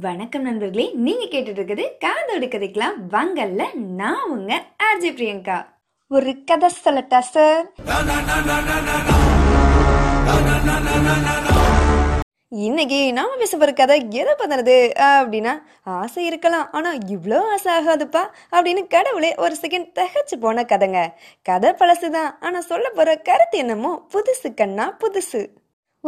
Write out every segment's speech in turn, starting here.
வணக்கம் நண்பர்களே நீங்க கேட்டுட்டு இருக்குது காதோடு கதைக்கலாம். வங்கல்ல நான் உங்க ஆர்ஜே பிரியங்கா. ஒரு கதை சொல்லட்டா சார் இன்னைக்கு நாம பேச போற கதை எதை பத்தினது? அப்படின்னா ஆசை இருக்கலாம். ஆனா இவ்வளோ ஆசை ஆகாதுப்பா. அப்படின்னு கடவுளே ஒரு செகண்ட் தகச்சு போன கதைங்க. கதை பழசுதான். ஆனா சொல்ல போற கருத்து என்னமோ புதுசு கண்ணா புதுசு.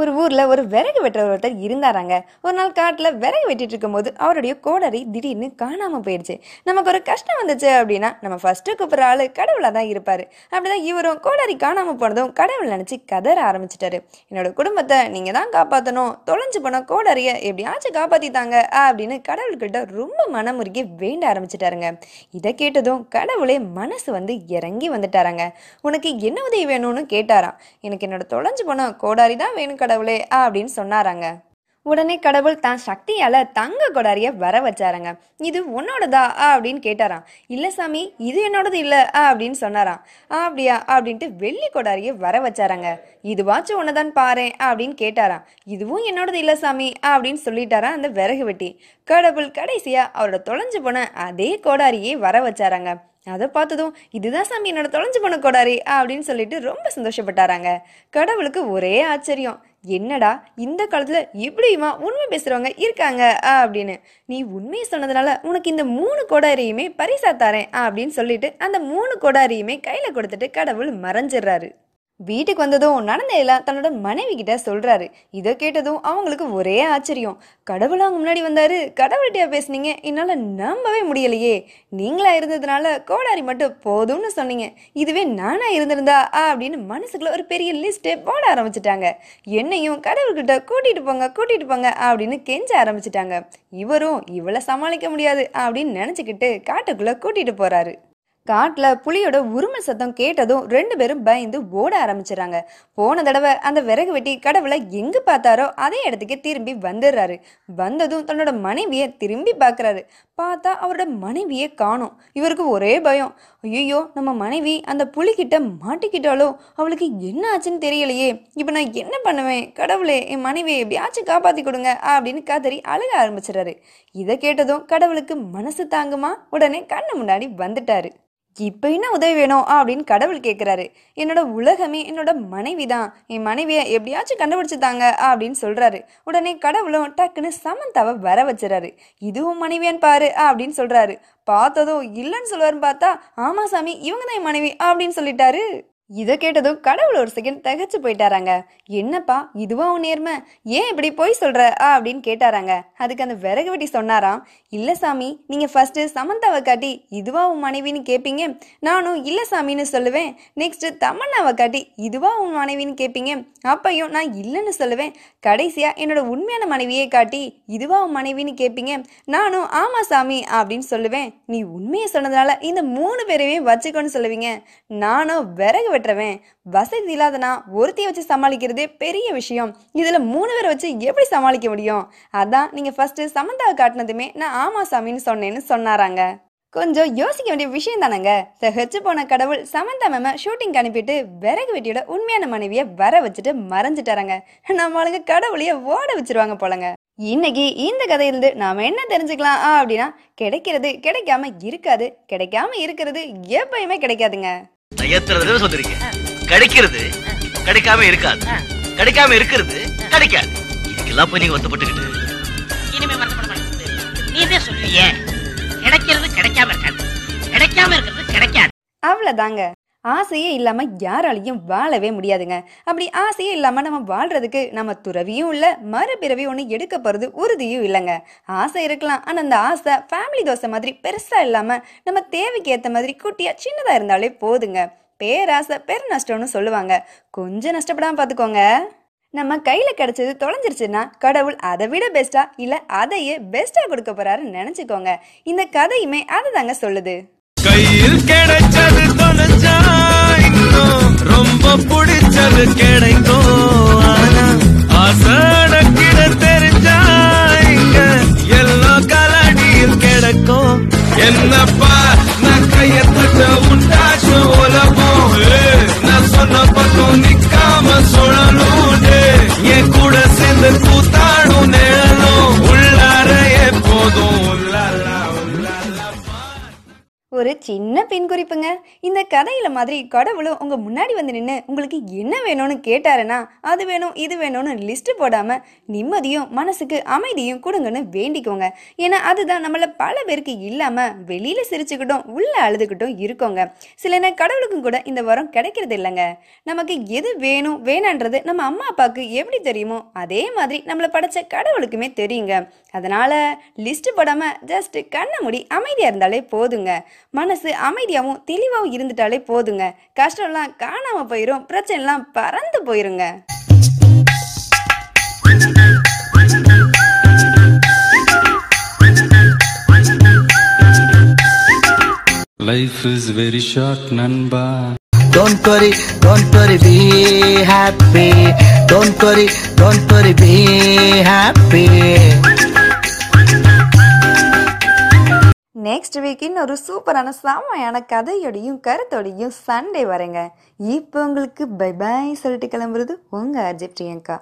ஒரு ஊரில் ஒரு விறகு வெட்டுற ஒருத்தர் இருந்தாராங்க. ஒரு நாள் காட்டில் விறகு வெட்டிட்டு இருக்கும்போது அவருடைய கோடரி திடீர்னு காணாமல் போயிடுச்சு. நமக்கு ஒரு கஷ்டம் வந்துச்சு அப்படின்னா நம்ம ஃபஸ்ட்டு கூப்பிட்ற ஆள் கடவுளாக தான் இருப்பார். அப்படிதான் இவரும் கோடரி காணாமல் போனதும் கடவுள் நினச்சி கதற ஆரம்பிச்சிட்டாரு. என்னோட குடும்பத்தை நீங்கள் தான் காப்பாற்றணும் தொலைஞ்சு போன கோடரியை எப்படியாச்சும் காப்பாற்றித்தாங்க அப்படின்னு கடவுள்கிட்ட ரொம்ப மனமுருகி வேண்ட ஆரம்பிச்சிட்டாருங்க. இதை கேட்டதும் கடவுளே மனசு வந்து இறங்கி வந்துட்டாராங்க. உனக்கு என்ன உதவி வேணும்னு கேட்டாராம். எனக்கு என்னோட தொலைஞ்சு போன கோடாரி தான் வேணும் கடவுளே அப்படின்னு சொன்னாராங்க. உடனே கடவுள் தான் சக்தியால தங்க கொடாரிய வர வச்சாருங்க. இது உன்னோடதா அப்படின்னு கேட்டாராம். இல்ல சாமி இது என்னோடது இல்ல அப்படின்னு சொன்னாராம். "ஆ, அப்படியா அப்படின்ட்டு வெள்ளி கொடாரிய வர வச்சாராங்க. இதுவாச்சும் உன்னதான் பாரேன் அப்படின்னு கேட்டாராம். இதுவும் என்னோடது இல்ல சாமி அப்படின்னு சொல்லிட்டாராம் அந்த விறகு வெட்டி. கடவுள் கடைசியா அவரோட தொலைஞ்சு போன அதே கோடாரியே வர வச்சாராங்க. அதை பார்த்ததும் இதுதான் சாமி என்னோட தொலைஞ்சு போன கோடாரி அப்படின்னு சொல்லிட்டு ரொம்ப சந்தோஷப்பட்டாராங்க. கடவுளுக்கு ஒரே ஆச்சரியம். என்னடா இந்த காலத்தில் இப்படியுமா உண்மை பேசுகிறவங்க இருக்காங்க அப்படின்னு. நீ உண்மையை சொன்னதுனால உனக்கு இந்த மூணு கோடாரியுமே பரிசா தரேன் அப்படின்னு சொல்லிட்டு அந்த மூணு கோடாரியுமே கையில் கொடுத்துட்டு கடவுள் மறைஞ்சிடுறாரு. வீட்டுக்கு வந்ததும் நடந்த எல்லாம் தன்னோட மனைவி கிட்ட சொல்றாரு. இதை கேட்டதும் அவங்களுக்கு ஒரே ஆச்சரியம். கடவுள் அவங்க முன்னாடி வந்தாரு. கடவுள்கிட்டயா பேசுனீங்க? என்னால நம்பவே முடியலையே. நீங்களா இருந்ததுனால கோடாரி மட்டும் போதும்னு சொன்னீங்க. இதுவே நானா இருந்திருந்தா? அப்படின்னு மனசுக்குள்ள ஒரு பெரிய லிஸ்டே போட ஆரம்பிச்சிட்டாங்க. என்னையும் கடவுள்கிட்ட கூட்டிட்டு போங்க கூட்டிட்டு போங்க அப்படின்னு கெஞ்ச ஆரம்பிச்சிட்டாங்க. இவரும் இவளை சமாளிக்க முடியாது அப்படின்னு நினைச்சுக்கிட்டு காட்டுக்குள்ள கூட்டிட்டு போறாரு. காட்டில் புலியோட உருமை சத்தம் கேட்டதும் ரெண்டு பேரும் பயந்து ஓட ஆரம்பிச்சிடறாங்க. போன தடவை அந்த விறகு வெட்டி கடவுளை எங்கே பார்த்தாரோ அதே இடத்துக்கு திரும்பி வந்துடுறாரு. வந்ததும் தன்னோட மனைவியை திரும்பி பார்க்குறாரு. பார்த்தா அவரோட மனைவியை காணும். இவருக்கு ஒரே பயம். ஐயோ நம்ம மனைவி அந்த புலிக்கிட்ட மாட்டிக்கிட்டாலோ? அவளுக்கு என்ன ஆச்சுன்னு தெரியலையே. இப்போ நான் என்ன பண்ணுவேன்? கடவுளே என் மனைவியை எப்படியாச்சும் காப்பாற்றி கொடுங்க அப்படின்னு கதறி அழுக ஆரம்பிச்சிடறாரு. இதை கேட்டதும் கடவுளுக்கு மனசு தாங்குமா? உடனே கண்ணு முன்னாடி வந்துட்டாரு. இப்போ என்ன உதவி வேணும் அப்படின்னு கடவுள் கேட்குறாரு என்னோட உலகமே என்னோட மனைவி தான் என் மனைவியை எப்படியாச்சும் கண்டுபிடிச்சிட்டாங்க அப்படின்னு சொல்கிறாரு உடனே கடவுளும் டக்குன்னு சமந்தாவை வர வச்சுறாரு. இதுவும் மனைவியான்னு பாரு அப்படின்னு சொல்கிறாரு பார்த்ததும் இல்லைன்னு சொல்லுவாருன்னு பார்த்தா ஆமா சாமி இவங்க தான் என் மனைவி அப்படின்னு சொல்லிட்டாரு. இதை கேட்டதும் கடவுள் ஒரு செகண்ட் தகச்சு போயிட்டாராங்க. என்னப்பா இதுவா உன் நேர்மை? ஏன் இப்படி போய் சொல்ற? ஆ அப்படின்னு கேட்டாராங்க. அதுக்கு அந்த விறகு வெட்டி சொன்னாராம் இல்ல சாமி நீங்க ஃபர்ஸ்ட் சமந்தாவை காட்டி இதுவா உன் மனைவின்னு கேட்பீங்க நானும் இல்ல சாமின்னு சொல்லுவேன். நெக்ஸ்ட் தமன்னாவை காட்டி இதுவா உன் மனைவின்னு கேட்பீங்க அப்பையும் நான் இல்லைன்னு சொல்லுவேன். கடைசியா என்னோட உண்மையான மனைவியை காட்டி இதுவா உன் மனைவின்னு கேட்பீங்க நானும் ஆமா சாமி அப்படின்னு சொல்லுவேன். நீ உண்மையை சொன்னதுனால இந்த மூணு பேரையும் வச்சுக்கோன்னு சொல்லுவீங்க. நானும் விறகு பெற்றவன் வசதி இல்லாதனா ஒருத்தைய வச்சு சமாளிக்கிறதே பெரிய விஷயம். இதுல மூணு பேரை வச்சு எப்படி சமாளிக்க முடியும்? அதான் நீங்க ஃபர்ஸ்ட் சமந்தாவை காட்டினதுமே நான் ஆமா சாமின்னு சொன்னேன்னு சொன்னாராங்க. கொஞ்சம் யோசிக்க வேண்டிய விஷயம் தானங்க? ஹெச்சு போன கடவுள் சமந்தா மேம ஷூட்டிங் அனுப்பிட்டு விறகு வெட்டியோட உண்மையான மனைவியை வர வச்சுட்டு மறைஞ்சிட்டாராங்க. நம்ம ஆளுங்க கடவுளைய ஓட வச்சிருவாங்க போலங்க. இன்னைக்கு இந்த கதையிலிருந்து நாம என்ன தெரிஞ்சுக்கலாம் ஆ, அப்படின்னா கிடைக்கிறது கிடைக்காம இருக்காது கிடைக்காம இருக்கிறது எப்பயுமே கிடைக்காதுங்க. எத்தனை தடவை சொல்லிருக்கேன் கிடைக்கிறது கிடைக்காம இருக்காது. கிடைக்காம இருக்கிறது கிடைக்காது. இதுக்கெல்லாம் போய் நீங்க வருத்தப்பட்டுக்கிட்டு. இனிமே வருத்தப்பட சொல்லுவியே கிடைக்கிறது கிடைக்காம இருக்காது. கிடைக்காம இருக்கிறது கிடைக்காது. அவ்வளோதாங்க ஆசையே இல்லாமல் யாராலையும் வாழவே முடியாதுங்க. அப்படி ஆசையே இல்லாமல் நம்ம வாழ்கிறதுக்கு நம்ம துறவியும் இல்லை மறுபிறவி ஒன்று எடுக்க போகிறது உறுதியும் இல்லைங்க. ஆசை இருக்கலாம். ஆனால் அந்த ஆசை ஃபேமிலி தோசை மாதிரி பெருசாக இல்லாமல் நம்ம தேவைக்கு ஏற்ற மாதிரி குட்டியாக சின்னதாக இருந்தாலே போதுங்க. பேராசை பெரு நஷ்டம்னு சொல்லுவாங்க. கொஞ்சம் நஷ்டப்படாமல் பார்த்துக்கோங்க நம்ம கையில் கிடச்சது தொலைஞ்சிருச்சுன்னா கடவுள் அதை விட பெஸ்ட்டாக இல்லை அதையே பெஸ்ட்டாக கொடுக்க போகிறாருன்னு நினச்சிக்கோங்க. இந்த கதையுமே அதை தாங்க சொல்லுது. கையில் கிடைச்சது தொலைஞ்சா ரொம்ப பிடிச்சது கிடைக்கும். ஆனா ஆசடக்கிட தெரிஞ்சா எல்லா கலடியில் கிடைக்கும். என்னப்பா நான் கைய தட்ட உண்டாச்சு? ஒரு சின்ன பின் குறிப்புங்க. இந்த கதையில மாதிரி கடவுளும் உங்க முன்னாடி வந்து நின்று உங்களுக்கு என்ன வேணும்னு கேட்டாருன்னா அது வேணும் இது வேணும்னு லிஸ்ட் போடாம நிம்மதியும் மனசுக்கு அமைதியும் கொடுங்கன்னு வேண்டிக்கோங்க. ஏன்னா அதுதான் நம்மள பல பேருக்கு இல்லாம வெளியில சிரிச்சுக்கிட்டும் உள்ள அழுதுகிட்டும் இருக்கோங்க. சில நேரம் கடவுளுக்கும் கூட இந்த வரம் கிடைக்கிறது இல்லைங்க. நமக்கு எது வேணும் வேணான்றது நம்ம அம்மா அப்பாவுக்கு எப்படி தெரியுமோ அதே மாதிரி நம்மளை படைச்ச கடவுளுக்குமே தெரியுங்க. அதனால லிஸ்ட் போடாம ஜஸ்ட் கண்ணை மூடி அமைதியா இருந்தாலே போதுங்க. மனசு அமைதியாகவும் தெளிவாகவும் இருந்துட்டாலே போதுங்க கஷ்டம்லாம் காணாம போயிடும் பிரச்சனைலாம் பறந்து போயிருங்க Life is very short, Nanba. Don't worry, don't worry, be happy. Don't worry, don't worry, be happy. Next week இன்னொரு சூப்பரான செம்மையான கதையோடையும் கருத்தோடையும் சண்டே வரேங்க. இப்போ உங்களுக்கு பை பாய் சொல்லிட்டு கிளம்புறது உங்கள் அர்ஜி பிரியங்கா.